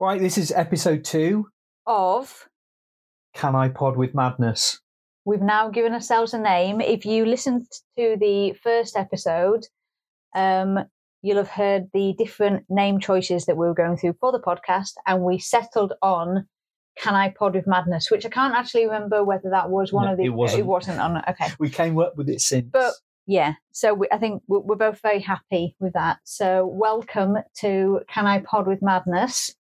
Right, this is episode two. Of Can I pod with madness? we've now given ourselves a name. If you listened to the first episode, um, you'll have heard the different name choices that we were going through for the podcast, and we settled on "Can I Pod with Madness," which I can't actually remember whether that was one No, of the. it wasn't. It wasn't on. Okay, We came up with it since. But- yeah. So we, I think we- we're both very happy with that. So welcome to "Can I Pod with Madness."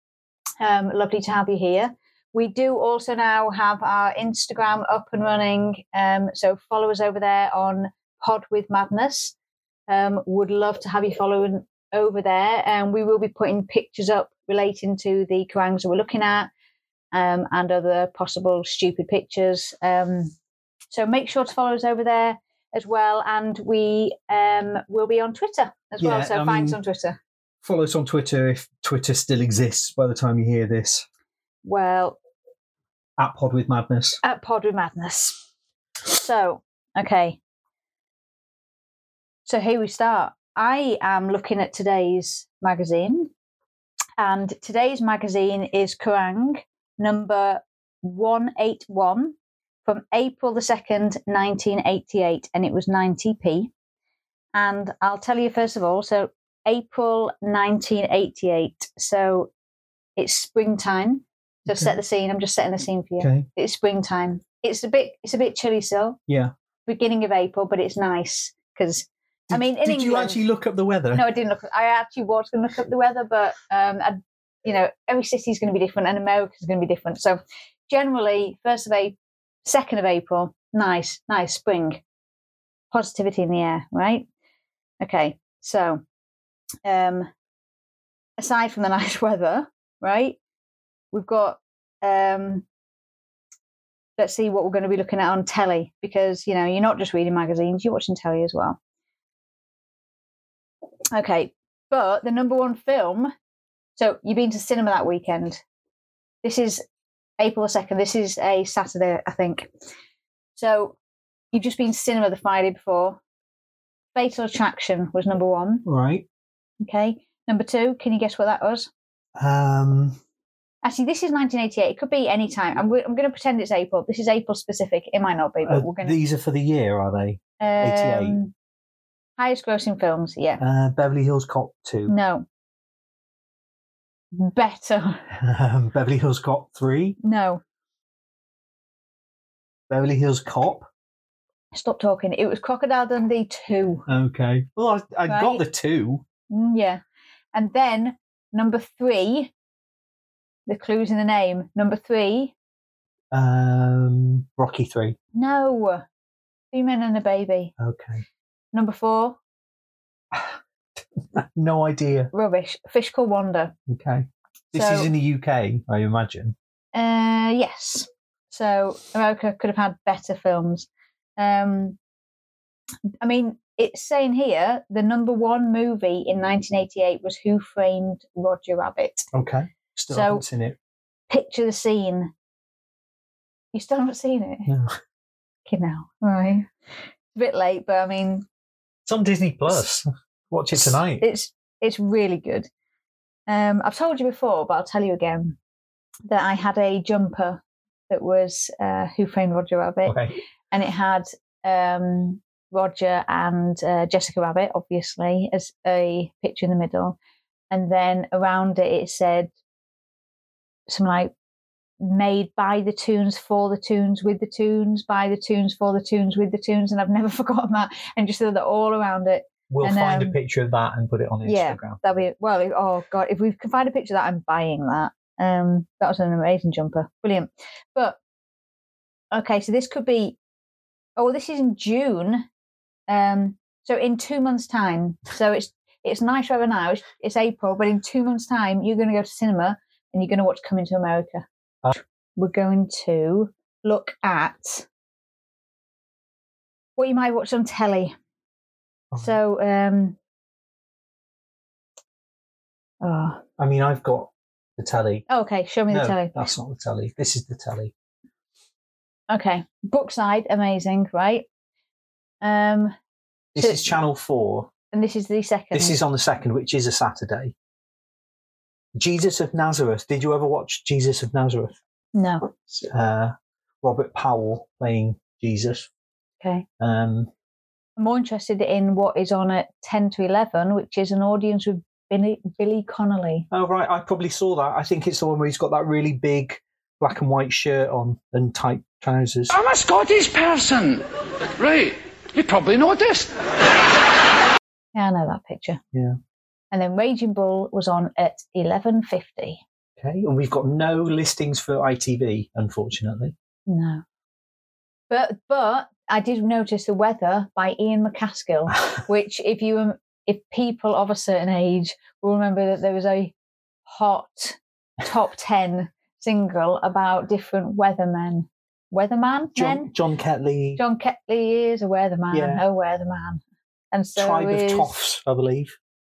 Um, lovely to have you here. We do also now have our Instagram up and running. Um, so follow us over there on Pod with Madness. Um, would love to have you following over there. And we will be putting pictures up relating to the Kerrangs that we're looking at um, and other possible stupid pictures. Um, so make sure to follow us over there as well. And we um, will be on Twitter as well. So I find us on Twitter. Follow us on Twitter if Twitter still exists by the time you hear this. Well, At Pod with Madness. at Pod with Madness. So, okay. So here we start. I am looking at today's magazine, and today's magazine is Kerrang number 181 from April the 2nd, 1988, and it was 90p. And I'll tell you first of all, so April 1988, so it's springtime. So set the scene. I'm just setting the scene for you Okay. it's springtime. It's a bit it's a bit chilly still. Yeah. Beginning of April, but it's nice because I mean, in did you actually look up the weather? no, I didn't look. I actually was going to look up the weather, but um, I, you know, every city is going to be different, and America's going to be different. So generally, first of April, second of April, nice, nice spring, positivity in the air, right? Okay, so um, aside from the nice weather, right, we've got um, let's see what we're going to be looking at on telly because you know you're not just reading magazines, you're watching telly as well. Okay, but the number one film. So you've been to cinema that weekend. This is April the second. This is a Saturday, I think. So you've just been to cinema the Friday before. Fatal Attraction was number one. Right. Okay. Number two, can you guess what that was? Um, Actually, this is 1988. It could be any time. I'm, I'm going to pretend it's April. This is April specific. It might not be, but uh, we're going to. These are for the year, are they? Um, 88. Highest grossing films, yeah. Uh, Beverly Hills Cop 2. No. Better. Um, Beverly Hills Cop 3. No. Beverly Hills Cop. Stop talking. It was Crocodile Dundee 2. Okay. Well, I, I right? got the 2 yeah. And then number three, the clues in the name. Number three, Um, Rocky 3. no. Three men and a baby. Okay. Number four, no idea. rubbish. Fish called Wanda. Okay. This So- is in the UK, I imagine. Uh, yes. So America could have had better films. Um, I mean, it's saying here the number one movie in 1988 was Who Framed Roger Rabbit. Okay. Still So- haven't seen it. Picture the scene. You still haven't seen it? No. You know, right? It's a bit late, but I mean, It's on Disney Plus. Watch it tonight. it's it's really good. Um, I've told you before, but I'll tell you again that I had a jumper that was uh, Who Framed Roger Rabbit, Okay. and it had um, Roger and uh, Jessica Rabbit, obviously, as a picture in the middle, and then around it it said some like made by the tunes for the tunes with the tunes by the tunes for the tunes with the tunes and I've never forgotten that and just that all around it We'll And, find um, a picture of that and put it on yeah. Instagram. That'll be well. If, oh god, if we can find a picture of that, I'm buying that. Um, that was an amazing jumper, brilliant. But okay, so this could be. Oh, this is in June. Um, so in two months' time. So it's it's nice weather now. It's, it's April, but in two months' time, you're going to go to cinema and you're going to watch Coming to America. Uh. We're going to look at what you might watch on telly. Oh. So, um, oh, I mean, I've got the telly. oh, okay. Show me no, the telly. that's not the telly. This is the telly. Okay, Brookside, amazing, right? Um, This So- is Channel 4. and this is the second. This is on the second, which is a Saturday. Jesus of Nazareth. Did you ever watch Jesus of Nazareth? No. Uh, Robert Powell playing Jesus. Okay. Um, I'm more interested in what is on at 10 to 11, which is an audience with Billy, Billy Connolly. oh right, I probably saw that. I think it's the one where he's got that really big black and white shirt on and tight trousers. I'm a Scottish person. Right. You probably noticed. Yeah, I know that picture. Yeah. And then Raging Bull was on at 11.50. Okay, and we've got no listings for ITV, unfortunately. No. But but I did notice the weather by Ian McCaskill, which if you if people of a certain age will remember that there was a hot top ten single about different weathermen. Weatherman men? John, John Kettley, John Kettley is a weatherman, Yeah. no weatherman. And so Tribe is of Toffs, I believe.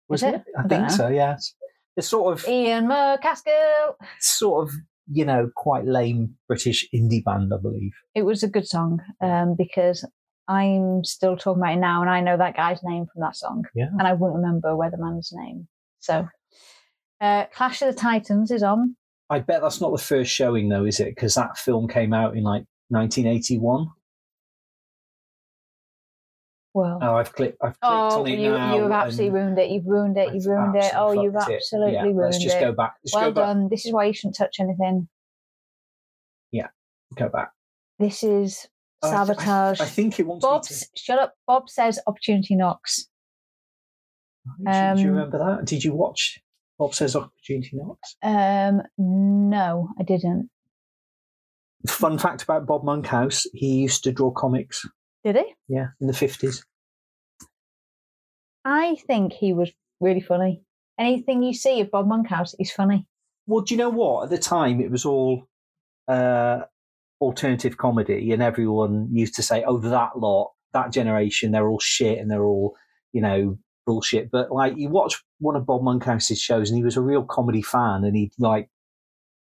Was it? it? I I think so. Yes. It's sort of, Ian McCaskill. sort of, you know, quite lame British indie band, I believe. It was a good song um, because I'm still talking about it now, and I know that guy's name from that song, Yeah. and I wouldn't remember Weatherman's name. So, uh, Clash of the Titans is on. I bet that's not the first showing, though, is it? Because that film came out in like 1981. Well, Oh, I've clicked. I've clicked oh, on it you now. you've absolutely ruined it. You've ruined it. You've ruined it. Oh, you've fucked it. absolutely Yeah, ruined Let's just it. go back. Let's well go back. done. This is why you shouldn't touch anything. Yeah, go back. This is Oh, I I sabotage. I, think it wants Bob, me to. shut up. Bob says opportunity knocks. Do you- do you um, remember that? Did you watch Bob Says Opportunity Knocks? Um, no, I didn't. Fun fact about Bob Monkhouse: he used to draw comics. Did he? Yeah, in the fifties. I think he was really funny. Anything you see of Bob Monkhouse is funny. Well, do you know what? At the time, it was all uh, alternative comedy, and everyone used to say, "Oh, that lot, that generation, they're all shit and they're all, you know, bullshit." But like, you watch one of Bob Monkhouse's shows, and he was a real comedy fan, and he like,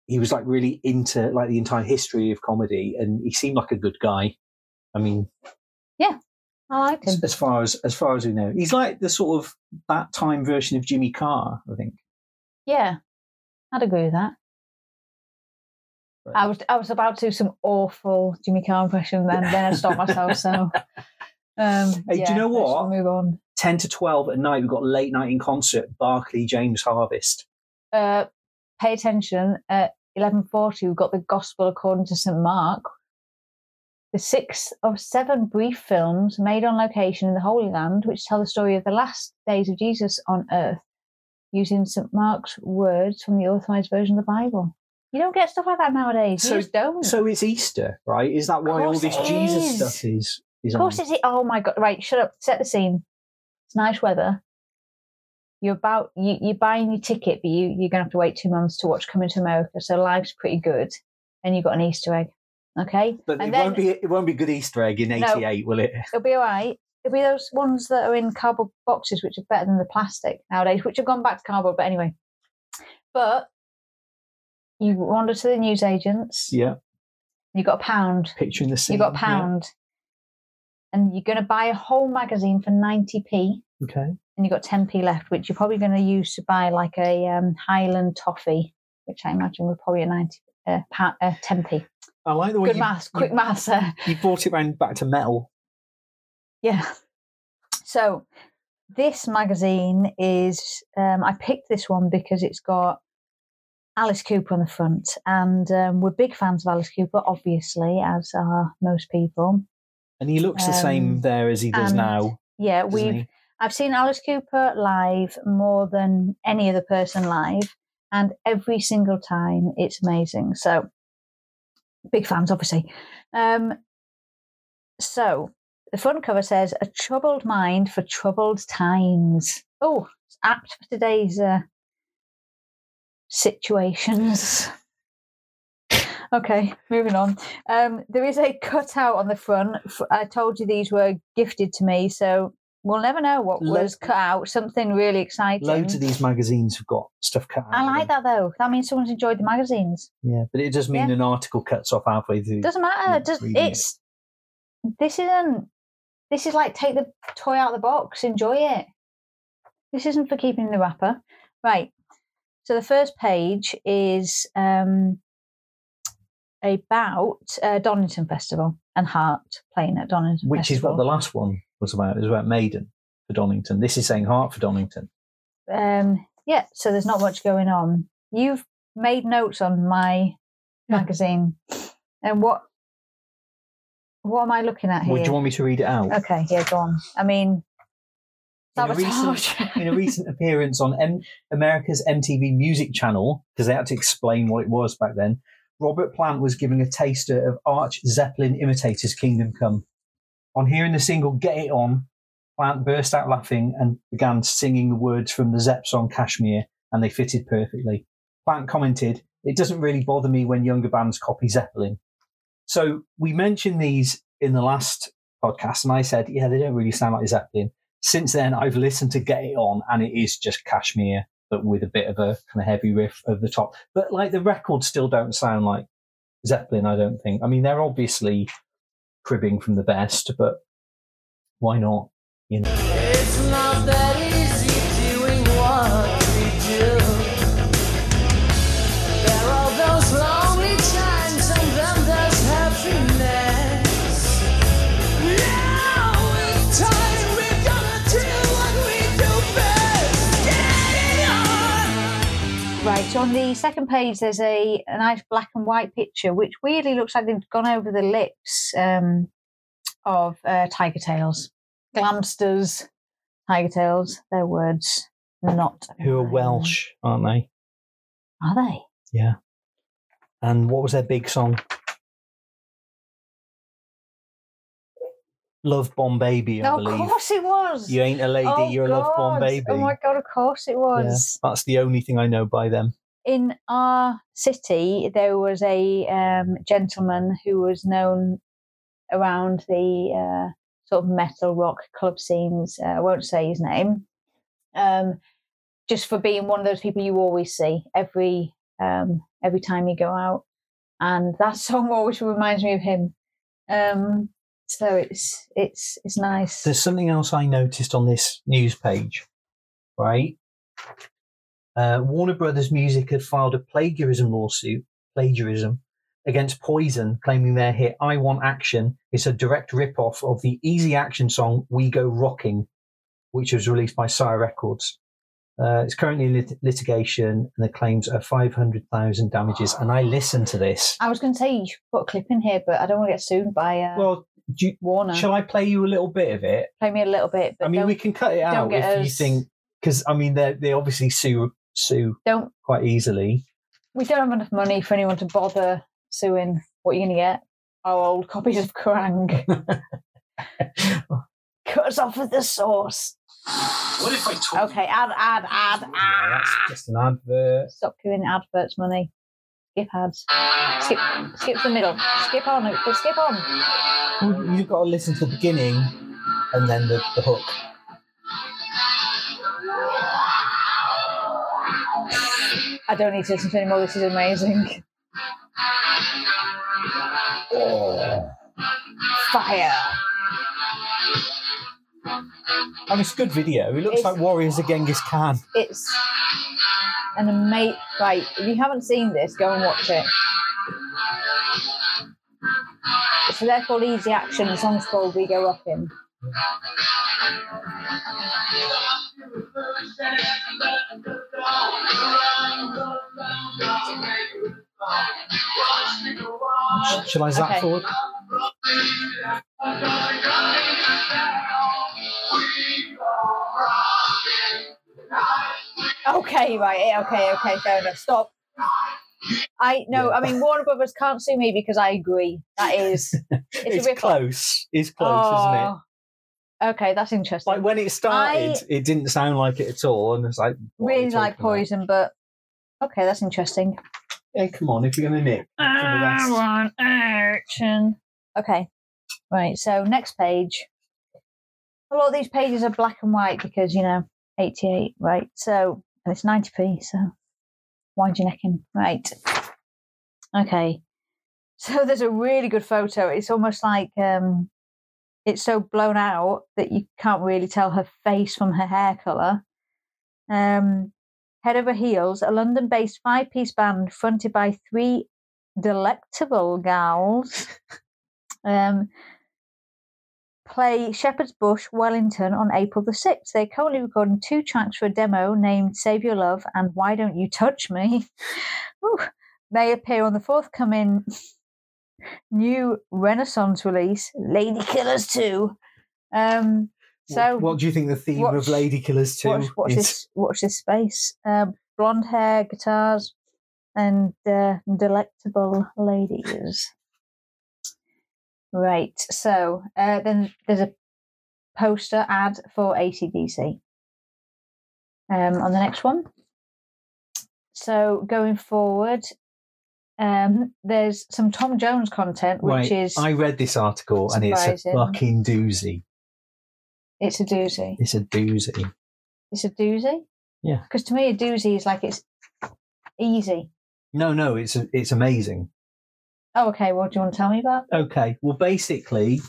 he was like really into like the entire history of comedy, and he seemed like a good guy. I mean, Yeah. I liked him. as, as far as as far as we know, he's like the sort of that time version of Jimmy Carr, I think. Yeah, I'd agree with that. I was I was about to do some awful Jimmy Carr impression, then then I stopped myself. So, um, Hey, do you know what? Move on. 10 to 12 at night, we've got late night in concert, Barclay James Harvest. Uh, pay attention. At eleven forty, we've got the Gospel according to St Mark. The sixth of seven brief films made on location in the Holy Land, which tell the story of the last days of Jesus on earth, using St Mark's words from the authorized version of the Bible. You don't get stuff like that nowadays. You So- just don't. So it's Easter, right? Is that why all this Jesus is. stuff is, is Of course, on? it's oh my god! Right, shut up. Set the scene. It's nice weather. You're about you you're buying your ticket, but you you're gonna have to wait two months to watch Coming to America. So life's pretty good, and you've got an Easter egg. Okay, But and it then won't be it won't be good Easter egg in No. 88, will it? it'll be all right. It'll be those ones that are in cardboard boxes, which are better than the plastic nowadays, which have gone back to cardboard. But anyway, but you wander to the newsagents. Yeah. You got a pound. Picture in the scene. You got a pound, and you're going to buy a whole magazine for ninety p. Okay. and you've got 10p left, which you're probably going to use to buy like a um, Highland toffee, which I imagine would probably a 90, uh, pa- uh, 10p. I like the way Good you, maths, quick you, maths. Uh, you brought it round back to metal. yeah. So this magazine is, um, I picked this one because it's got Alice Cooper on the front, and um, we're big fans of Alice Cooper, obviously, as are most people. And he looks the same Um, there as he does now. Yeah, we've? I've seen Alice Cooper live more than any other person live, and every single time it's amazing. So, big fans, obviously. Um, so, the front cover says, A troubled mind for troubled times. Oh, it's apt for today's uh, situations. Okay, moving on. Um, there is a cutout on the front. I told you these were gifted to me, so we'll never know what Lo- was cut out. Something really exciting. Loads of these magazines have got stuff cut out. I like that though. That means someone's enjoyed the magazines. Yeah, but it does mean Yeah. an article cuts off halfway through. Doesn't matter. Does it's this isn't. This is like take the toy out of the box, enjoy it. This isn't for keeping the wrapper, right? So the first page is um, about uh, Donington Festival and Heart playing at Donington Which is what the last one was about. It was about Maiden for Donington. This is saying Heart for Donington. um, yeah, so there's not much going on. You've made notes on my Yeah. magazine, and what what am I looking at here? Would you want me to read it out? okay, yeah, go on. I mean, In a recent- sabotage. in a recent appearance on M- America's MTV Music Channel, because they had to explain what it was back then, Robert Plant was giving a taster of Arch Zeppelin imitators Kingdom Come. On hearing the single Get It On, Plant burst out laughing and began singing the words from the Zepp song Kashmir, and they fitted perfectly. Plant commented, It doesn't really bother me when younger bands copy Zeppelin. So we mentioned these in the last podcast, and I said, Yeah, they don't really sound like Zeppelin since then I've listened to Get It On and it is just Kashmir, but with a bit of a kind of heavy riff over the top. But like the records still don't sound like Zeppelin, I don't think. I mean, they're obviously cribbing from the best, but why not? You know. On! The second page, there's a, a nice black and white picture, which weirdly looks like they've gone over the lips um, of uh, Tigertailz. Glamsters, Tigertailz, their words, not. Who are. Welsh, aren't they? Are they? Yeah. And what was their big song? Love Bomb Baby, I No, believe. of course it was. You ain't a lady, Oh, you're a love bomb baby. Oh my god, of course it Yeah, was. that's the only thing I know by them. In our city, there was a um, gentleman who was known around the uh, sort of metal rock club scenes. Uh, I won't say his name. Um, just for being one of those people you always see every um, every time you go out, and that song always reminds me of him. Um, so it's it's it's nice. There's something else I noticed on this news page, right? Uh, Warner Brothers Music had filed a plagiarism lawsuit, plagiarism, against Poison, claiming their hit "I Want Action" is a direct rip-off of the Easy Action song "We Go Rocking," which was released by Sire Records. Uh, it's currently in lit- litigation, and the claims are five hundred thousand damages. And I listened to this. I was going to say you should put a clip in here, but I don't want to get sued by uh, Well, do you, Warner. shall I play you a little bit of it? Play me a little bit, but I mean, we can cut it out if you think, because I mean, they they obviously sue sue don't quite easily. we don't have enough money for anyone to bother suing. What are you going to get? Our old copies of Kerrang. Cut us off with the source. What if I told Okay, ad, ad, ad, Yeah, ad. that's just an advert. Stop giving adverts money. Skip ads. Skip, skip the middle. Skip on. Skip on. You've got to listen to the beginning and then the, the hook. I don't need to listen to anymore. This is amazing. Oh. Fire. And it's a good video. It looks It's- like Warriors of Genghis Khan. It's an amazing. Right, if you haven't seen this, go and watch it. So they're called Easy Action. The song's called We Go Rockin'. Sh- Shall I zap Okay. forward? Okay, right. Eh, okay, okay, fair enough. Stop. I no. I mean Warner Brothers can't sue me because I agree. That is it's, It's, close. It's close, isn't it? Oh. Okay, that's interesting. Like when it started, I- it didn't sound like it at all, and it's like what are you really like talking about? Poison, but okay, that's interesting. Yeah, come on, if you're going to nick from the rest. want action. Okay, right. So next page. A lot of these pages are black and white because you know, eighty-eight. Right. So and it's ninety p. So wind your neck in. Right. Okay. So there's a really good photo. It's almost like um, it's so blown out that you can't really tell her face from her hair color. Um, head over heels, a London based five piece band fronted by three delectable gals um, play Shepherd's Bush, Wellington on April the 6th. They're currently recording two tracks for a demo named Save Your Love and Why Don't You Touch Me. Ooh. They appear on the forthcoming new Renaissance release, Lady Killers 2. Um, so what, what do you think the theme watch- of Lady Killers 2 watch, watch is? this watch this space. Uh, blonde hair, guitars, and uh, delectable ladies. Right. So uh, then there's a poster ad for ACDC. Um, on the next one. So going forward, um, there's some Tom Jones content, which right, is I read this article and it's a fucking doozy. it's a doozy. It's a doozy. It's a doozy. Yeah. Because to me, a doozy is like it's easy. No, no, it's a, it's amazing. Oh, okay. What do you want to tell me about? Okay, well, basically,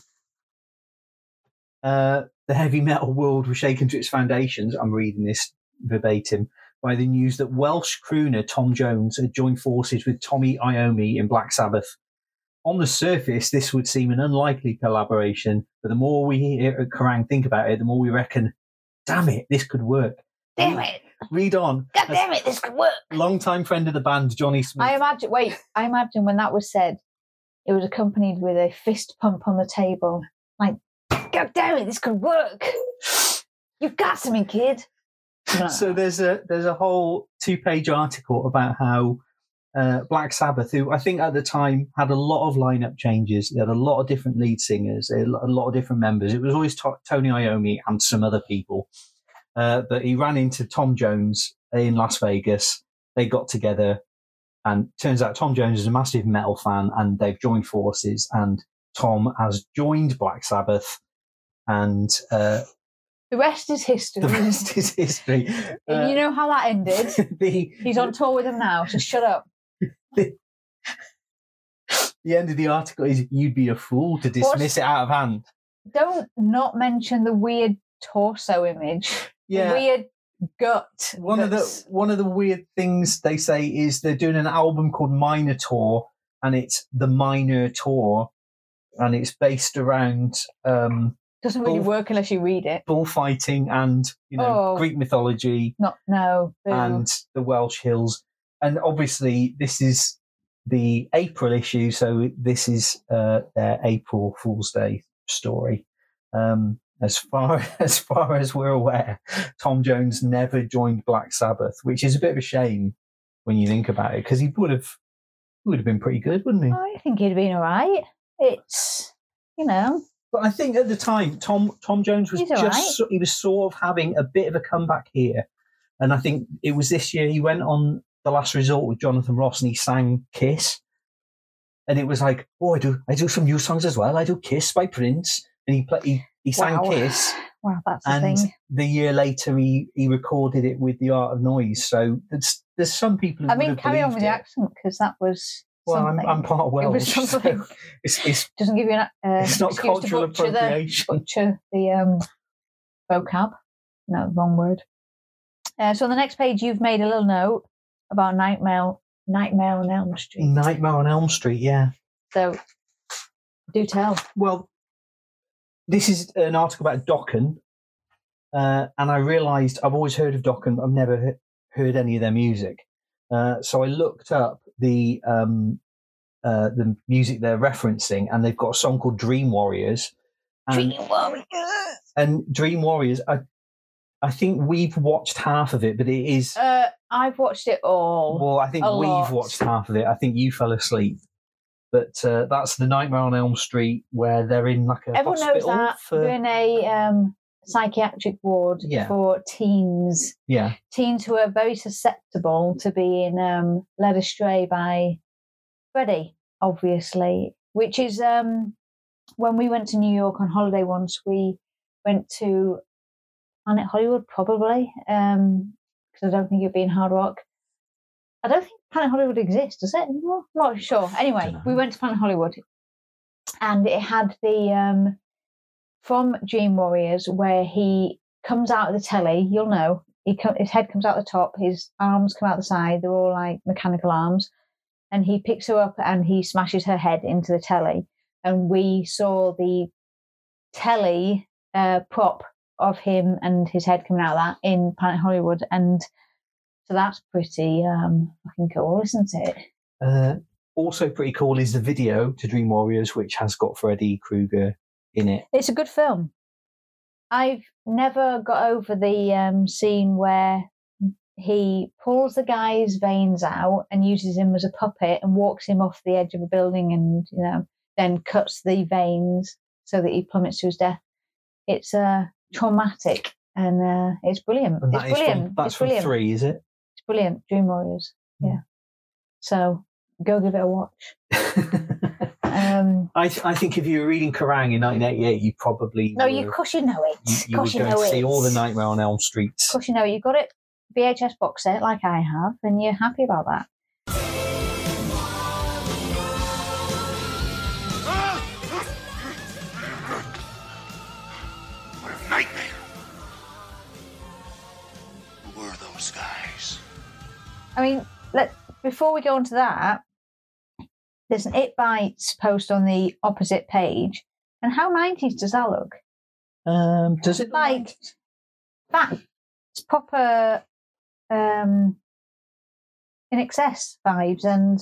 uh, the heavy metal world was shaken to its foundations. I'm reading this verbatim by the news that Welsh crooner Tom Jones had joined forces with Tony Iommi in Black Sabbath. On the surface, this would seem an unlikely collaboration, but the more we hear at Kerrang think about it, the more we reckon, damn it, this could work. Damn um, it! Read on. God damn it! This could work. Longtime friend of the band, Johnny Smith. I imagine. Wait, I imagine when that was said, it was accompanied with a fist pump on the table, like, "God damn it! This could work. You've got something, kid." So there's a there's a whole two page article about how uh, Black Sabbath, who I think at the time had a lot of lineup changes, they had a lot of different lead singers, a lot of different members. It was always to- Tony Iommi and some other people, uh, but he ran into Tom Jones in Las Vegas. They got together, and turns out Tom Jones is a massive metal fan, and they've joined forces. And Tom has joined Black Sabbath, and uh, the rest is history. the rest is history. Uh, you know how that ended. the He's on tour with them now, so shut up. the end of the article is you'd be a fool to dismiss What's- it out of hand. Don't not mention the weird torso image. The Yeah. weird gut. One of the one of the weird things they say is they're doing an album called Minor Tour, and it's the Minor Tour, and it's based around um, doesn't really bull- work unless you read it. bullfighting and you know Oh. Greek mythology Not no. boo. and the Welsh hills, and obviously this is the April issue, so this is uh, their April Fool's Day story. Um, as far as far as we're aware, Tom Jones never joined Black Sabbath, which is a bit of a shame when you think about it, because he would have would have been pretty good, wouldn't he? I think he'd been all right. It's you know But I think at the time, Tom Tom Jones was He's just right. so, he was sort of having a bit of a comeback here, and I think it was this year he went on the Last Resort with Jonathan Ross and he sang Kiss, and it was like, oh, I do I do some new songs as well. I do Kiss by Prince, and he play, he he sang Wow. Kiss, wow that's the and thing. the year later he he recorded it with the Art of Noise. So there's there's some people. Who I mean, carry on with believed the accent because that was Well, I'm. I'm part it Welsh. was so it's, it's Doesn't give you an uh, it's not cultural butcher the, appropriation. butcher the um, vocab. No, wrong word. Uh, so on the next page, you've made a little note about Nightmare, Nightmare on Elm Street. Nightmare on Elm Street, yeah. So do tell. Well, this is an article about Dokken, uh, and I realised I've always heard of Dokken, but I've never he- heard any of their music. Uh, so I looked up the um, uh, the music they're referencing, and they've got a song called Dream Warriors. And, and Dream Warriors, I I think we've watched half of it, but it is Uh, I've watched it all. well, I think we've lot. watched half of it. I think you fell asleep. But uh, that's the Nightmare on Elm Street, where they're in like a Everyone knows hospital that for in a um, psychiatric ward Yeah. for teens. yeah, teens who are very susceptible to being um, led astray by Freddie, obviously, which is um, when we went to New York on holiday once, we went to Planet Hollywood, probably, because I don't think it'd be in Hard Rock. I don't think Planet Hollywood exists, does it anymore? Not sure. Anyway, we went to Planet Hollywood and it had the um, from Dream Warriors where he comes out of the telly, you'll know, he co- his head comes out the top, his arms come out the side. They're all like mechanical arms, and he picks her up and he smashes her head into the telly. And we saw the telly uh, prop of him and his head coming out of that in Planet Hollywood, and so that's pretty um, fucking cool, isn't it? Uh, also, pretty cool is the video to Dream Warriors, which has got Freddy Krueger in it. It's a good film. I've never got over the um, scene where he pulls the guy's veins out and uses him as a puppet and walks him off the edge of a building and you know then cuts the veins so that he plummets to his death. It's uh, traumatic and uh, it's brilliant. And it's brilliant. from, that's it's from three, is it? It's brilliant. Dream Warriors. Hmm. Yeah. So go give it a watch. Um, I, I think if you were reading Kerrang in 1988, you probably no, were, you, of course you know it. you, Of you were course you going know to it. see all the Nightmare on Elm Streets. Of course, you know you got it VHS box set like I have, and you're happy about that. What a nightmare. Who were those guys? I mean, let before we go on to that, there's an It Bites post on the opposite page, and how 90s does that look? Um, does it Like that? It's proper um, INXS vibes, and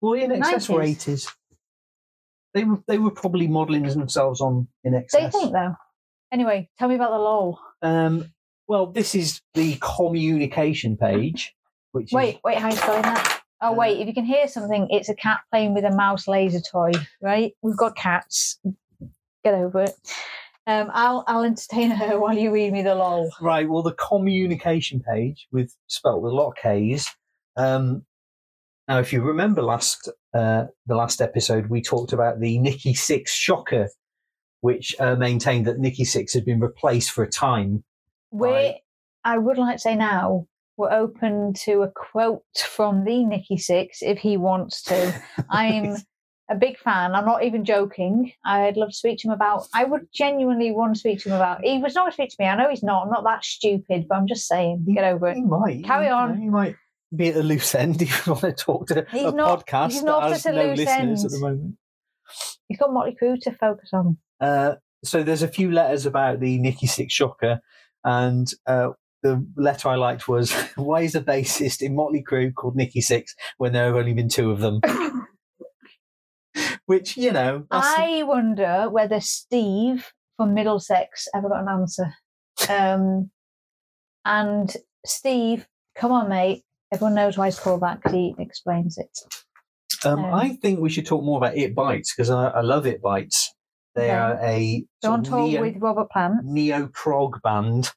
Well, INXS were 90s. eighties. They were they were probably modelling themselves on in excess. you think though? Anyway, tell me about the lol. Um, well, this is the communication page, which Wait, is wait, how you spelling that? Oh, wait, if you can hear something, it's a cat playing with a mouse laser toy, right? We've got cats. Get over it. Um, I'll I'll entertain her while you read me the lol. right. Well, the communication page with spelt with a lot of K's. Um, now, if you remember last uh, the last episode, we talked about the Nikki Sixx shocker, which uh, maintained that Nikki Sixx had been replaced for a time We're, Right. I would like to say now we're open to a quote from the Nikki Sixx if he wants to. I'm a big fan. I'm not even joking. I'd love to speak to him about. I would genuinely want to speak to him about. He was not going to speak to me. I know he's not. I'm not that stupid, but I'm just saying. Get over it. He might Carry on. he might be at a loose end if you want to talk to He's a not- podcast he's not that not has no loose listeners end. at the moment. He's got Motley Crue to focus on. Uh, so there's a few letters about the Nikki Sixx shocker, and uh, the letter I liked was, "Why is a bassist in Motley Crue called Nikki Sixx when there have only been two of them?" Which you know, I wonder whether Steve from Middlesex ever got an answer. Um, and Steve, come on, mate. Everyone knows why he's called that because he explains it. um, um, I think we should talk more about It Bites because I, I love It Bites. They Okay. are a Don't tour neo- with Robert Plant. neo prog band,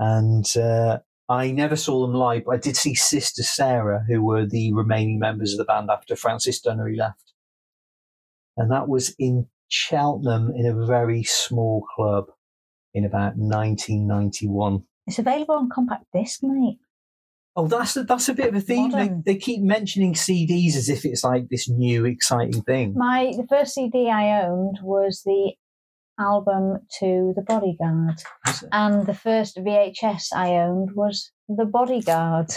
and uh, I never saw them live. But I did see Sister Sarah, who were the remaining members of the band after Francis Dunnery left, and that was in Cheltenham in a very small club in about 1991. It's available on compact disc, mate. Oh, that's a, that's a bit of a theme. They, they keep mentioning CDs as if it's like this new exciting thing. My the first CD I owned was the album to The Bodyguard, and the first VHS I owned was The Bodyguard.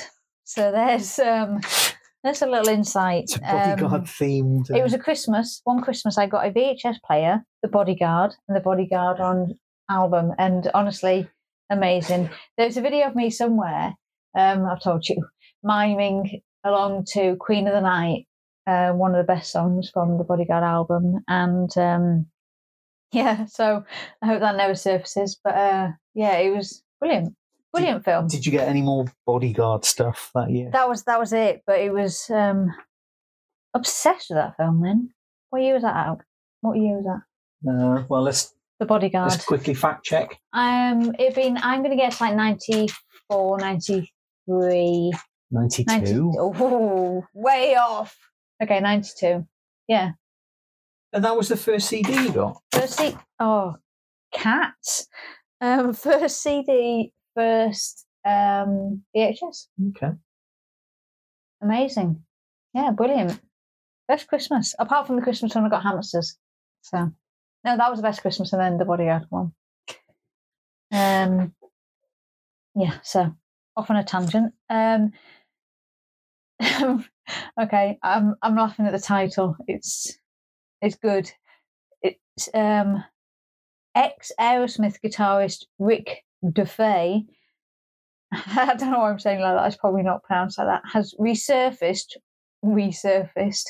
So there's um there's a little insight. It's a bodyguard Um, themed. uh, It was a Christmas. One Christmas, I got a VHS player, The Bodyguard, and The Bodyguard on album, and honestly, amazing. There's a video of me somewhere. Um, I've told you, miming along to Queen of the Night, uh, one of the best songs from the Bodyguard album, and um, yeah. So I hope that never surfaces. But uh, yeah, it was brilliant, brilliant film. Did you get any more bodyguard stuff that year? That was that was it. But it was um, obsessed with that film. Then what year was that out? What year was that? Uh, well, let's The Bodyguard. let's quickly fact check. Um, it been. I'm going to guess like 94, 93, 92. 92. Oh, way off. Okay, 92. Yeah. And that was the first CD you got. First C. Oh, cats. Um, first CD, first um, VHS. Okay. Amazing. Yeah, brilliant. Best Christmas. Apart from the Christmas when I got hamsters. So, no, that was the best Christmas, and then the Bodyguard one. Um, yeah. So off on a tangent. Um, okay, I'm I'm laughing at the title. It's it's good. It's um, ex Aerosmith guitarist Rick Dufay. I don't know why I'm saying like that. It's probably not pronounced like that. Has resurfaced, resurfaced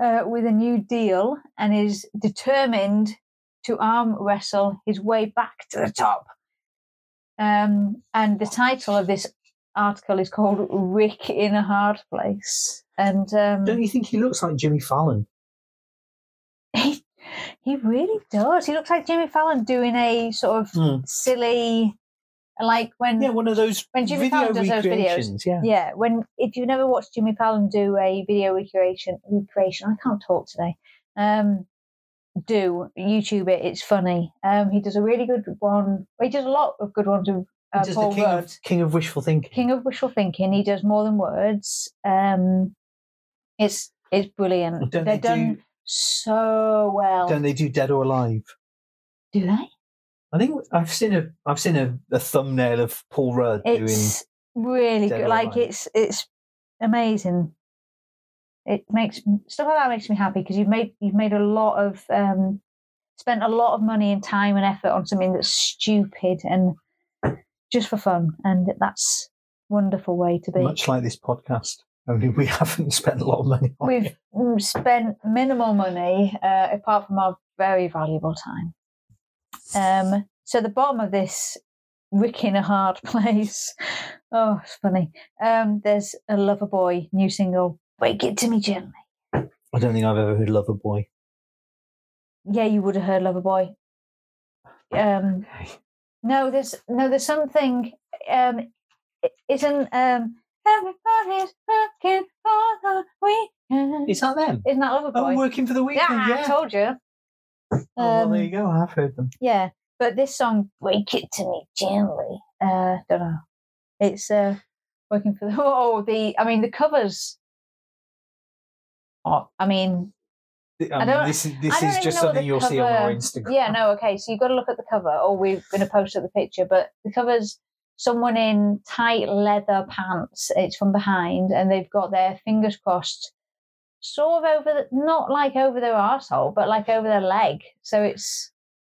uh, with a new deal and is determined to arm wrestle his way back to the top. Um, and the title of this article is called "Rick in a Hard Place." And um, Don't you think he looks like Jimmy Fallon? He he really does. He looks like Jimmy Fallon doing a sort of Hmm. silly, like when Yeah, one of those When Jimmy video Fallon does those videos. Yeah. yeah when if you've never watched Jimmy Fallon do a video recreation recreation, I can't talk today. Um, do YouTube it? It's funny. Um, he does a really good one. He does a lot of good ones He uh, does Paul the king Rudd. of, king of wishful thinking. King of Wishful Thinking. He does more than words. Um, it's it's brilliant. Don't They're they done do- so well. Don't they do Dead or Alive? do they? I think I've seen a I've seen a, a thumbnail of Paul Rudd doing. It's really Dead good. Like Alive. it's it's amazing. It makes stuff like that makes me happy because you've made you've made a lot of um, spent a lot of money and time and effort on something that's stupid and just for fun, and that's a wonderful way to be. Much like this podcast, only we haven't spent a lot of money on We've it. mm, spent minimal money uh, apart from our very valuable time. Um, so the bottom of this Rick in a hard place. Oh, it's funny. Um, there's a Loverboy new single. Wake it to me gently. I don't think I've ever heard Loverboy. Yeah, you would have heard Loverboy. Um, no, there's no, there's something. Um, isn't um. Everybody's looking for the weekend. Is that them? Isn't that lover Oh, working for the weekend. Yeah. I told you. oh, well, there Um, you go. I've heard them. Yeah, but this song, "Wake It to Me Gently," uh, don't know. It's uh, working for the oh the. I mean the covers. Oh, I mean, I I mean, this is this is just something you'll see on our Instagram. yeah, no, okay. So you've got to look at the cover, or we're going to post up the picture. But the cover's someone in tight leather pants. It's from behind, and they've got their fingers crossed, sort of over, the, not like over their arsehole, but like over their leg. So it's,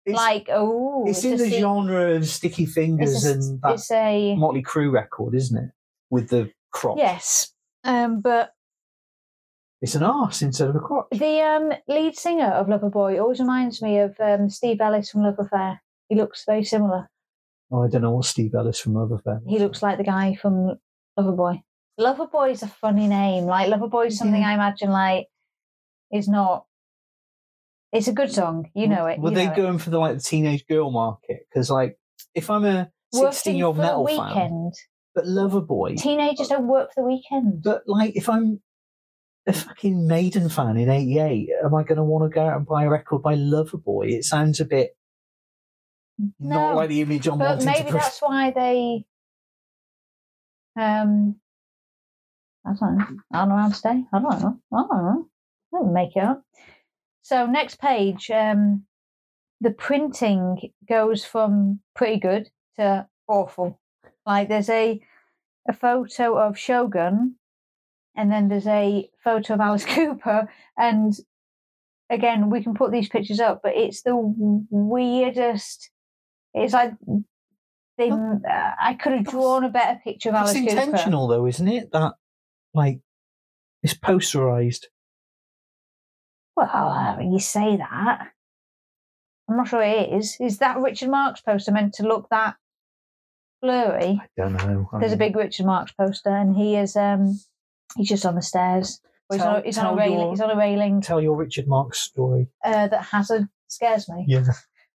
It's, like oh, it's in a the genre of Sticky Fingers It's a, and that it's a Motley Crue record, isn't it? With the crotch. yes, um, but It's an arse instead of a crotch. the um, lead singer of Loverboy always reminds me of um, Steve Ellis from Love Affair. He looks very similar. Oh, I don't know what Steve Ellis from Other Band. He looks like the guy from Loverboy. Loverboy is a funny name. Like Loverboy is something Yeah. I imagine like is not. It's a good song. You know it. Were you they know it. going for the like the teenage girl market? Because like, if I'm a sixteen-year-old for the metal fan, weekend. but Loverboy, Teenagers don't work for the weekend. but like if I'm a fucking Maiden fan in '88, am I going to want to go out and buy a record by Loverboy? It sounds a bit not No, like the image I'm But maybe that's why they. Um, I don't know. I don't know how to say. I don't know. I don't know. I didn't make it up. So next page, um, the printing goes from pretty good to awful. Like there's a a photo of Shogun, and then there's a photo of Alice Cooper, and again we can put these pictures up, but it's the weirdest. It's like they. Oh. Uh, I could have drawn a better picture of It's Alice Cooper. intentional, though, isn't it? That like it's posterized. Well, you say that. I'm not sure it is. Is that Richard Marx poster meant to look that blurry? I don't know. I There's a big Richard Marx poster, and he is um he's just on the stairs. Or he's, on, he's, on a railing, your- he's on a railing Tell your Richard Marx story. uh, that Hazard scares me. Yeah.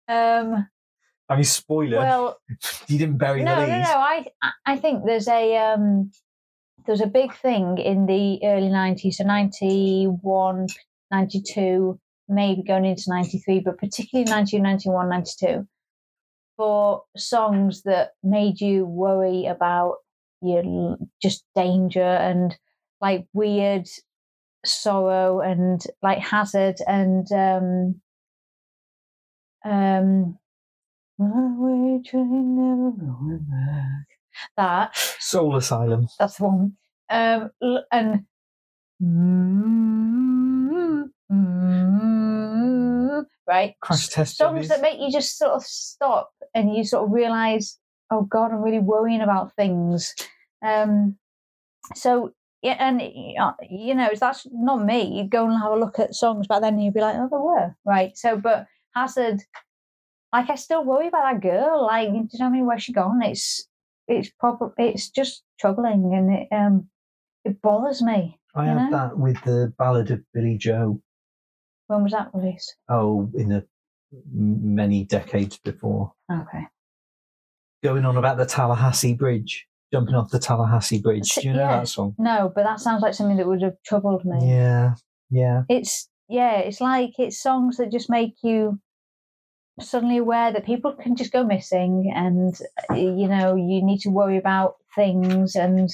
Um, I mean, spoiler. well, you didn't bury no, the no, leads. no. I I think there's a um there's a big thing in the early 90s, so 91, 92, maybe going into 93, but particularly 1991, 92, for songs that made you worry about your just danger and like weird sorrow and like hazard and um um runaway train never going back that Soul Asylum. that's the one. Um, and mm, mm, right, Crash Test songs that make you just sort of stop and you sort of realize, oh God, I'm really worrying about things. Um, so yeah, and uh, you know, that's not me. You'd go and have a look at songs back then, and you'd be like, oh, there were right. So, but Hazard, like, I still worry about that girl. Like, do you know what I mean? Where's she gone? It's it's proper. It's just troubling, and it um it bothers me. I had know? that with the Ballad of Billie Joe. When was that released? Oh, in the many decades before. Okay. Going on about the Tallahatchie Bridge, jumping off the Tallahatchie Bridge. Do you know Yeah. that song? No, but that sounds like something that would have troubled me. Yeah, yeah. it's yeah it's like it's songs that just make you suddenly aware that people can just go missing and uh, you know you need to worry about things and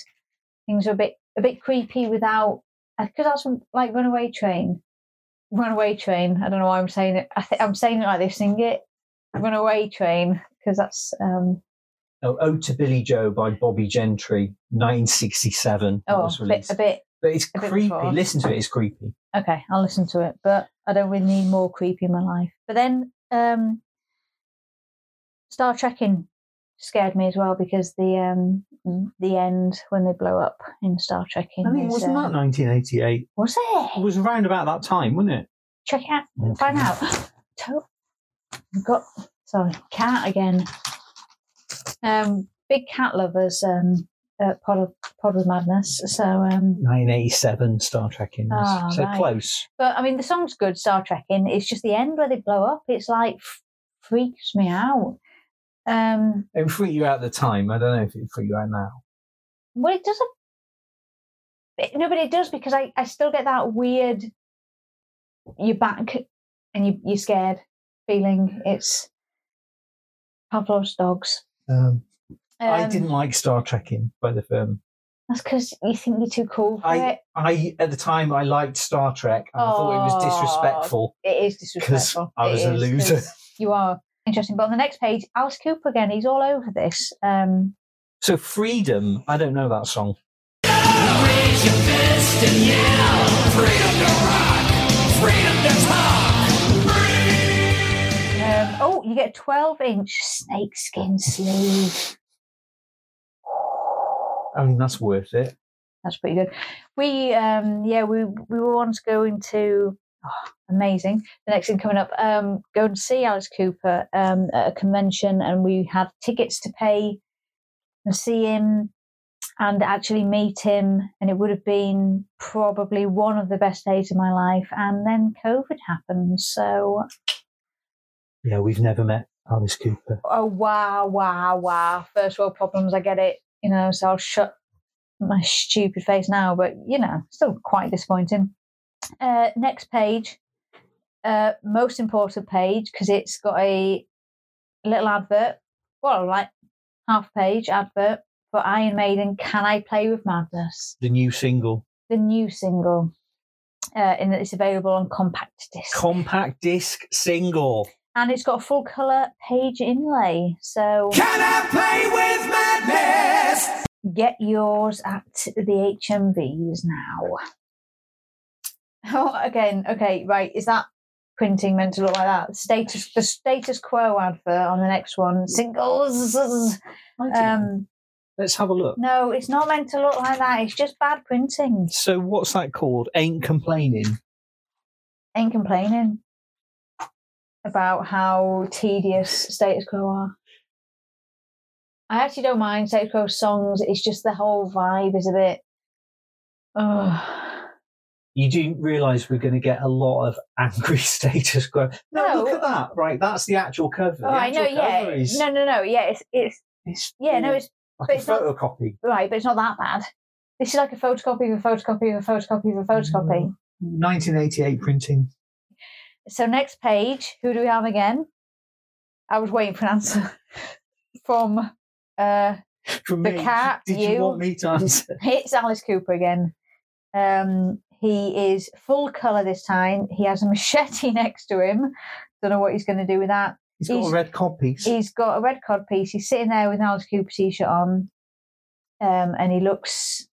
things are a bit a bit creepy without because that's like runaway train runaway train i don't know why i'm saying it i think i'm saying it like this sing it runaway train because that's um Oh, Ode to Billie Joe by Bobbie Gentry, 1967. Oh was a bit, released. a bit But it's creepy. Listen to it, it's creepy. okay i'll listen to it but i don't really need more creepy in my life but then um star trekking scared me as well because the um the end when they blow up in star trekking I is, wasn't that 1988? was It? It was around about that time, wasn't it? check it out. Find out. To- I've got sorry cat again. Um big cat lovers um at pod of pod with madness so um 1987 Star Trek. in this. Ah, so right. close. But I mean, the song's good, Star Trekking. It's just the end where they blow up. It's like freaks me out. Um, It freaked you out at the time. I don't know if it freaked you out now. well, it doesn't. It, no, but it does because I, I still get that weird. You're back and you you're scared feeling. It's Pavlov's dogs. Um, I Um, didn't like Star Trekking by The Firm. That's because you think you're too cool for I, it. I at the time I liked Star Trek and I thought it was Oh. disrespectful It is because disrespectful. I It was a loser. You are interesting. But on the next page, Alice Cooper again. He's all over this. Um, So freedom, I don't know that song. Um, oh, you get a 12 inch snakeskin sleeve. I mean that's worth it. That's pretty good. We, um, yeah, we we were once going to, oh, amazing. The next thing coming up, um, go and see Alice Cooper um, at a convention, and we had tickets to pay and see him and actually meet him. And it would have been probably one of the best days of my life. And then COVID happened. So Yeah, we've never met Alice Cooper. oh wow, wow, wow. First world problems, I get it. You know, so I'll shut my stupid face now, but you know, still quite disappointing. Uh, next page, uh, most important page because it's got a little advert. Well, like half page advert for Iron Maiden. Can I play with madness? The new single. The new single, uh, and it's available on compact disc. Compact disc single. And it's got a full color page inlay. So Can I play with madness? get yours at the HMVs now. Oh, again, okay, right. Is that printing meant to look like that? Status, the status quo advert on the next one. Singles. I don't know. Um, Let's have a look. no, it's not meant to look like that. It's just bad printing. So what's that called? Ain't complaining. Ain't complaining about how tedious status quo are. I actually don't mind status quo songs. It's just the whole vibe is a bit. Ugh. You do realise we're going to get a lot of angry status quo. No, No. look at that. Right, that's the actual cover. Oh, I know. Yeah. is- No, no, no. Yeah, it's it's it's yeah. No, it's like but a it's not- photocopy. right, but it's not that bad. This is like a photocopy of a photocopy of a photocopy of a photocopy. Mm. 1988 printing. So next page, who do we have again? I was waiting for an answer from uh From The me. cat, Did you, you. want me to answer? it's Alice Cooper again. Um he is full colour this time. He has a machete next to him. Don't know what he's going to do with that. He's got a red cod piece. He's got a red cod piece. He's sitting there with an Alice Cooper t-shirt on. um, and he looks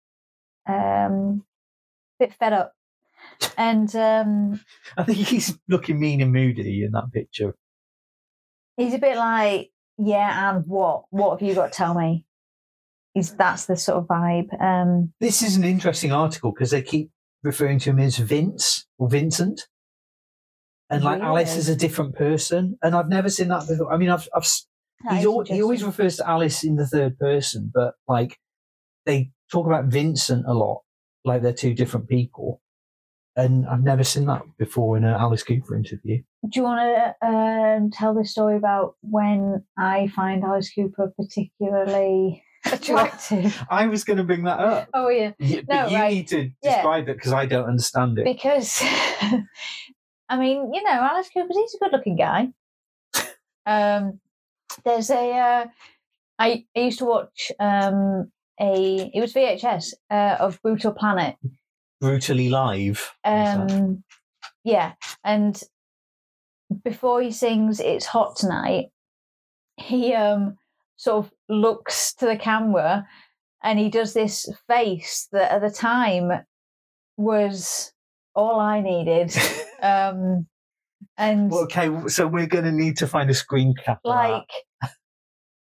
um, a bit fed up. And um, I think he's looking mean and moody in that picture. he's a bit like, yeah, and what? What have you got to tell me? He's that's the sort of vibe. Um, This is an interesting article because they keep referring to him as Vince or Vincent. And like Alice is a different person. And I've never seen that before. I mean, I've, I've is he always refers to Alice in the third person, but like they talk about Vincent a lot, like they're two different people. And I've never seen that before in an Alice Cooper interview. Do you want to um, tell the story about when I find Alice Cooper particularly attractive? I was going to bring that up. oh yeah, Yeah, but No, you right. need to Yeah. describe it because I don't understand it. because I mean, you know, Alice Cooper, he's a good-looking guy. Um, there's a uh, I, I used to watch um, a it was VHS uh, of Brutal Planet. Brutally live. Um, yeah, and before he sings "It's Hot Tonight," he um sort of looks to the camera and he does this face that at the time was all I needed. Um, and Well, okay, so we're going to need to find a screen cap. like.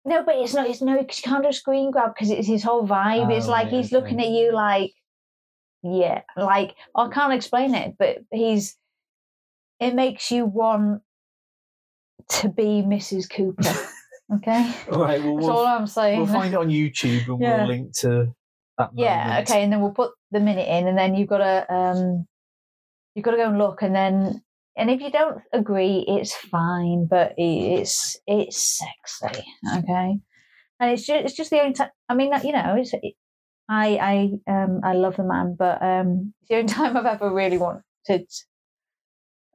No, but it's not. It's no. you can't do a screen grab because it's his whole vibe. it's Oh, like right, he's okay. looking at you like, yeah, like I can't explain it, but he's. It makes you want to be Mrs. Cooper. Okay, All right, well, that's we'll, all I'm saying. we'll find it on YouTube and Yeah. we'll link to that. yeah, moment. okay, and then we'll put the minute in, and then you've got to um, you've got to go and look, and then and if you don't agree, it's fine, but it's it's sexy, okay, and it's just it's just the only time. I mean, you know, it's it, I I um I love the man, but um, it's the only time I've ever really wanted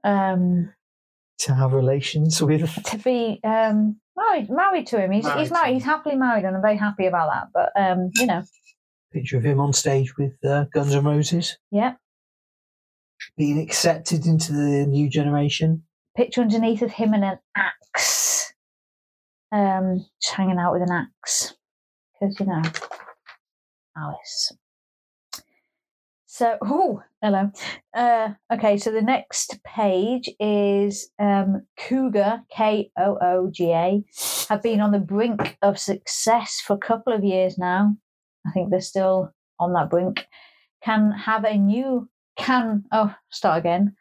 um To have relations with. to be um married married to him. He's Married he's married. He's happily married, and I'm very happy about that. But um, you know, Picture of him on stage with uh, Guns N' Roses, yeah. being accepted into the new generation. picture underneath of him and an axe. Um, just hanging out with an axe. Because, you know, Alice. So, oh, hello. Uh, okay, so the next page is um, Kooga, K O O G A, have been on the brink of success for a couple of years now. I think they're still on that brink. Can have a new, can, oh, start again.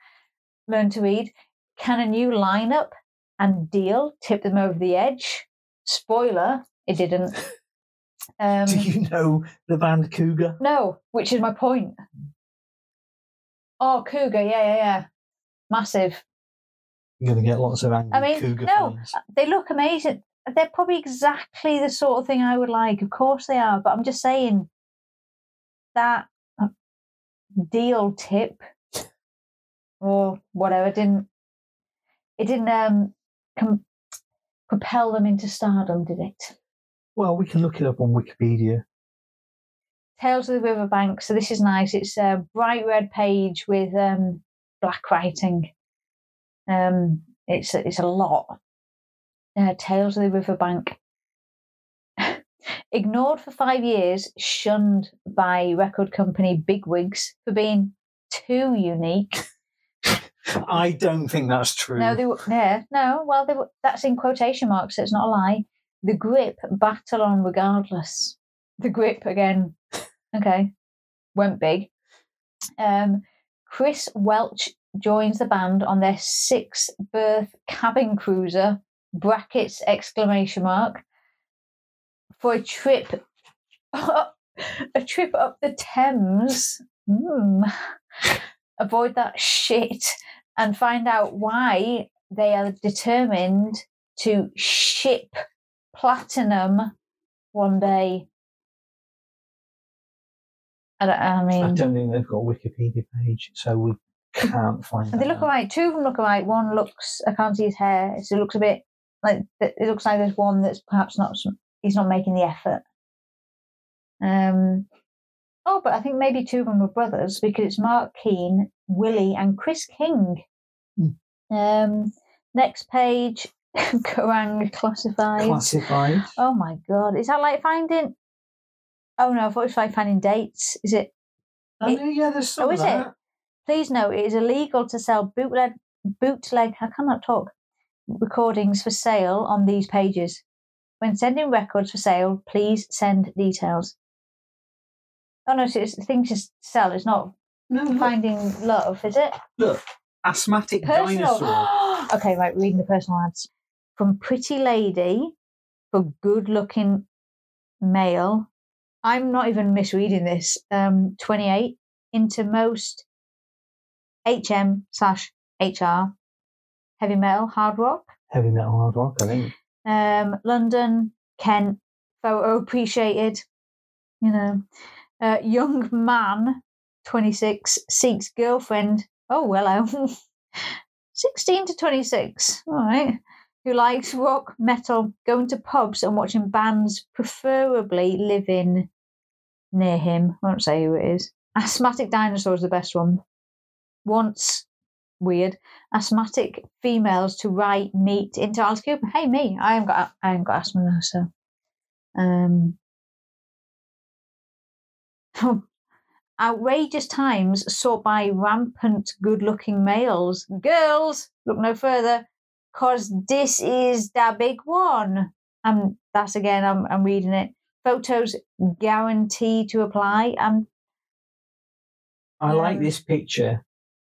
Learn to read can a new lineup and deal tip them over the edge? Spoiler, it didn't. Um, Do you know the band Kooga? no, which is my point. Oh, Kooga, yeah, yeah, yeah. Massive. You're going to get lots of angry I mean, Kooga no, fans. they look amazing. They're probably exactly the sort of thing I would like. Of course they are, but I'm just saying that uh, deal tip or whatever didn't it didn't um com- propel them into stardom, did it? Well, we can look it up on Wikipedia. Tales of the Riverbank. So this is nice. It's a bright red page with um, black writing. Um, it's a, it's a lot. Uh, Tales of the Riverbank. Ignored for five years, shunned by record company bigwigs for being too unique. I don't think that's true. No, they were yeah, no. Well, they were, that's in quotation marks, so it's not a lie. The grip battle on regardless. The grip again. Okay, went big. Um, Chris Welch joins the band on their six berth cabin cruiser brackets exclamation mark for a trip a trip up the Thames. Mm. Avoid that shit and find out why they are determined to ship platinum one day. I, don't, I mean, I don't think they've got a Wikipedia page, so we can't find they look out. alike. Two of them look alike. One looks, I can't see his hair, so it looks a bit like it looks like there's one that's perhaps not. He's not making the effort. Um. Oh, but I think maybe two of them were brothers because it's Mark Keane, Willie, and Chris King. Hmm. Um. Next page, Kerrang classified. Classified. Oh my god, is that like finding Oh no, I thought it was like finding dates. Is it? Oh, It- yeah, there's some Oh, is it? Please note it is illegal to sell bootleg, bootleg. I cannot talk. Recordings for sale on these pages. When sending records for sale, please send details. Oh no, so it's things to sell. It's not No, look, finding love, is it? look, asthmatic Personal. dinosaur. okay, right. Reading the personal ads from pretty lady for good-looking male. I'm not even misreading this. Um, 28 into most HM slash HR heavy metal hard rock. Heavy metal hard rock, I think. Um, London, Kent, photo appreciated. You know, uh, young man, 26, seeks girlfriend. Oh, hello. 16 to 26. All right. Who likes rock, metal, going to pubs and watching bands, preferably living near him. I won't say who it is. Asthmatic dinosaur is the best one. Wants, weird, asthmatic females to write meat into Alice Cooper. Hey, me. I haven't got, I haven't got asthma so. Um, outrageous times sought by rampant good looking males. Girls, look no further, because this is the big one. Um, that's again, I'm, I'm reading it. Photos guaranteed to apply. Um, I like this picture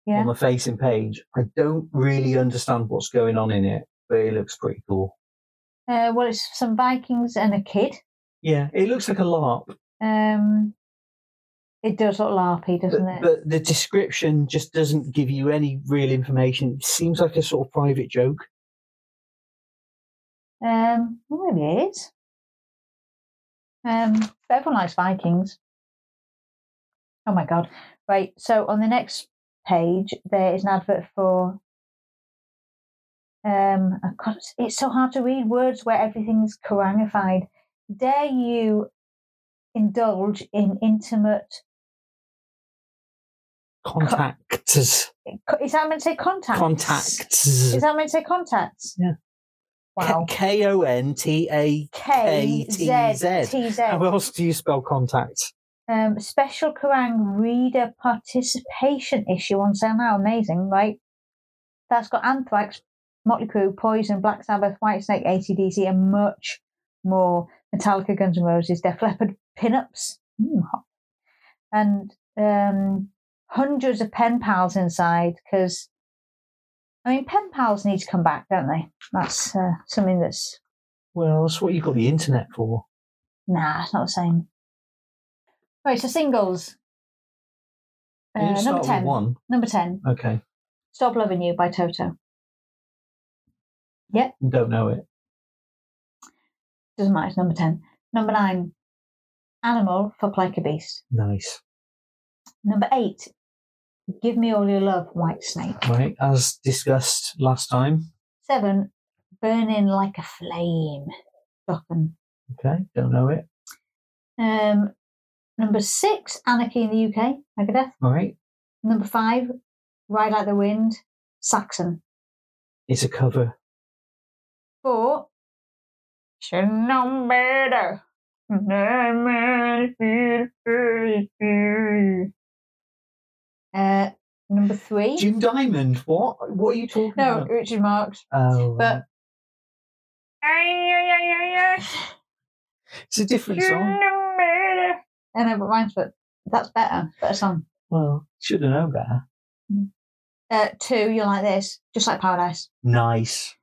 yeah. on the facing page. I don't really understand what's going on in it, but it looks pretty cool. Uh, well, it's some Vikings and a kid. Yeah, it looks like a LARP, Um, it does look larpy, doesn't it? but the description just doesn't give you any real information. It seems like a sort of private joke. Um, well, maybe it is. Um, but everyone likes Vikings. Oh my god! Right. So on the next page, there is an advert for. Um, oh God, it's- so hard to read words where everything's Korangified. Dare you indulge in intimate? Contacts. Is that meant to say contacts? Contacts. Is that meant to say contacts? Yeah. Wow. K O N T A. K Z K-T-Z. T Z. How else do you spell contacts? Um, special Kerrang reader participation issue on sale now. Amazing, right? That's got Anthrax, Motley Crue, Poison, Black Sabbath, White Whitesnake, ACDC, and much more. Metallica, Guns N' Roses, Def Leppard, pinups, mm, and um, hundreds of pen pals inside. Because I mean, pen pals need to come back, don't they? That's uh, something that's Well, that's what you've got the internet for. nah, it's not the same. Right, so singles. You Uh, number ten. one. Number ten. Okay. Stop Loving You by Toto. Yep. Don't know it. Doesn't matter, it's number 10. Number 9, Animal for Like a Beast. Nice. Number 8, Give Me All Your Love, Whitesnake. Right. As discussed last time. 7, Burning Like a Flame. Dokken. Okay. Don't know it. Um, number 6, Anarchy in the UK, Megadeth. All right. Number 5, Ride Like the Wind, Saxon. It's a cover. 4, Should Know Better. Uh, number 3. Jim Diamond. What? What are you talking No, about? No, Richard Marx. Oh, but- it's a different song. I know, but mine's but that's better. Better song. Well, should have known better. Uh, two, you're like this, just like Paradise. Nice.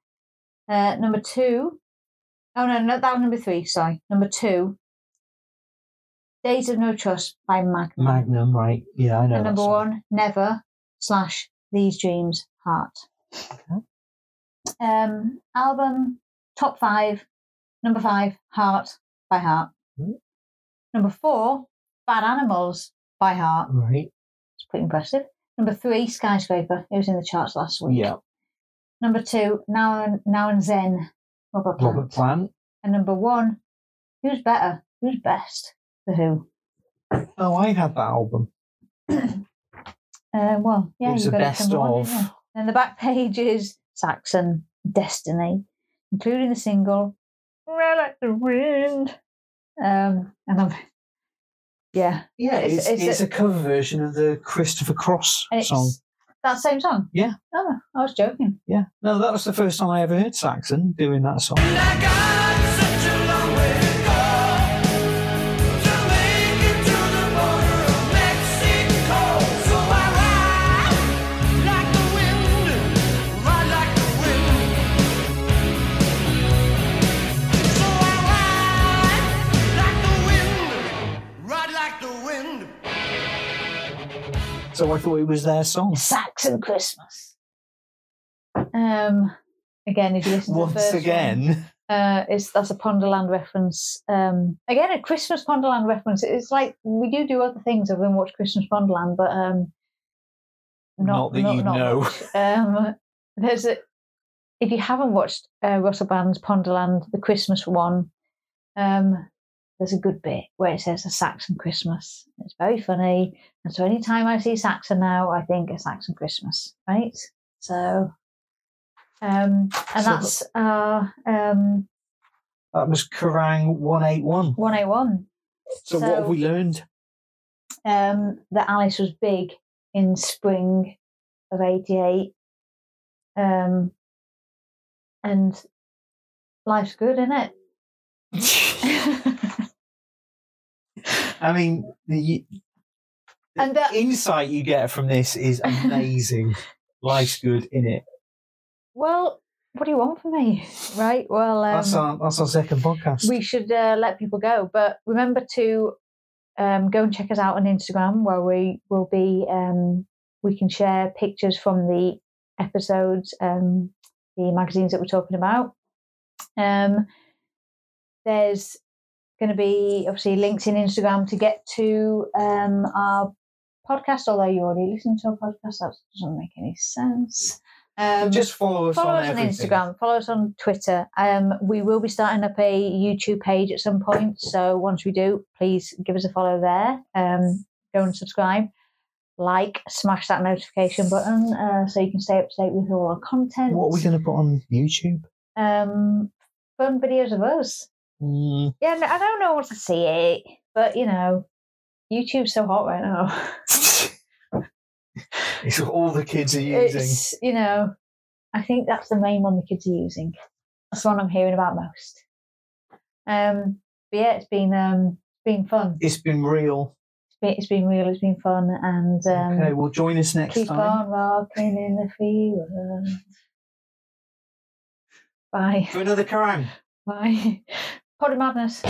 Uh, number two, oh no, no, that was number three. Sorry, number two. Days of No Trust by Magnum. Magnum, right? Yeah, I know. and number song. one, Never slash These Dreams Heart. Um, album top five. Number five, Heart by Heart. Mm. Number four, Bad Animals by Heart. Right. It's pretty impressive. Number three, Skyscraper. It was in the charts last week. Yeah. Number two, Now and Now and Zen, Robert Plant. Robert Plant. And number one, who's better? Who's best? The Who. Oh, I had that album. Uh, well, yeah, it was you the got best it number one, of. didn't? And the back page is Saxon Destiny, including the single "Ride the Wind." Um, and I'm Yeah, Yeah, It's- it's, it's it's, a- a, cover version of the Christopher Cross song. that same song. Yeah. Oh, I was joking. Yeah, no, that was the first time I ever heard Saxon doing that song. So I thought it was their song. Saxon Christmas. Um, again, if you listen to the Once first one, again, uh, it's that's a Ponderland reference. Um, again, a Christmas Ponderland reference. It's like we do do other things other than watch Christmas Ponderland, but um, Not that you know. much. Um, there's a if you haven't watched uh, Russell Brand's Ponderland, the Christmas one, um, there's a good bit where it says a Saxon Christmas. It's very funny, and so anytime I see Saxon now, I think a Saxon Christmas, right? So. Um, and So- that's uh, um, that was Kerrang 181. 181. So, what have we learned? Um, that Alice was big in spring of 88. Um, and life's good, isn't it? I mean, the, the And that- insight you get from this is amazing. Life's good in it. well, what do you want from me? Right? Well, um, That's our that's our second podcast. we should uh, let people go. But remember to um, go and check us out on Instagram, where we will be. Um, we can share pictures from the episodes, um, the magazines that we're talking about. Um, there's going to be obviously links in Instagram to get to um, our podcast. Although you already listen to our podcast, that doesn't make any sense. Um, just follow us follow on us on. Instagram, follow us on Twitter. Um, we will be starting up a YouTube page at some point. So once we do, please give us a follow there. Um, go and subscribe, like, smash that notification button uh, so you can stay up to date with all our content. What are we going to put on YouTube? Um, fun videos of us. Mm, Yeah, I don't know what to see it, but you know, YouTube's so hot right now. it's all the kids are using. It's you know, I think that's the main one the kids are using. That's the one I'm hearing about most. Um, but yeah, it's been um, been fun. It's been real. It's been, it's been real. It's been fun, and um, okay, well, join us next keep time. on rocking in the field. Bye, For another Kerrang. bye. Potty madness.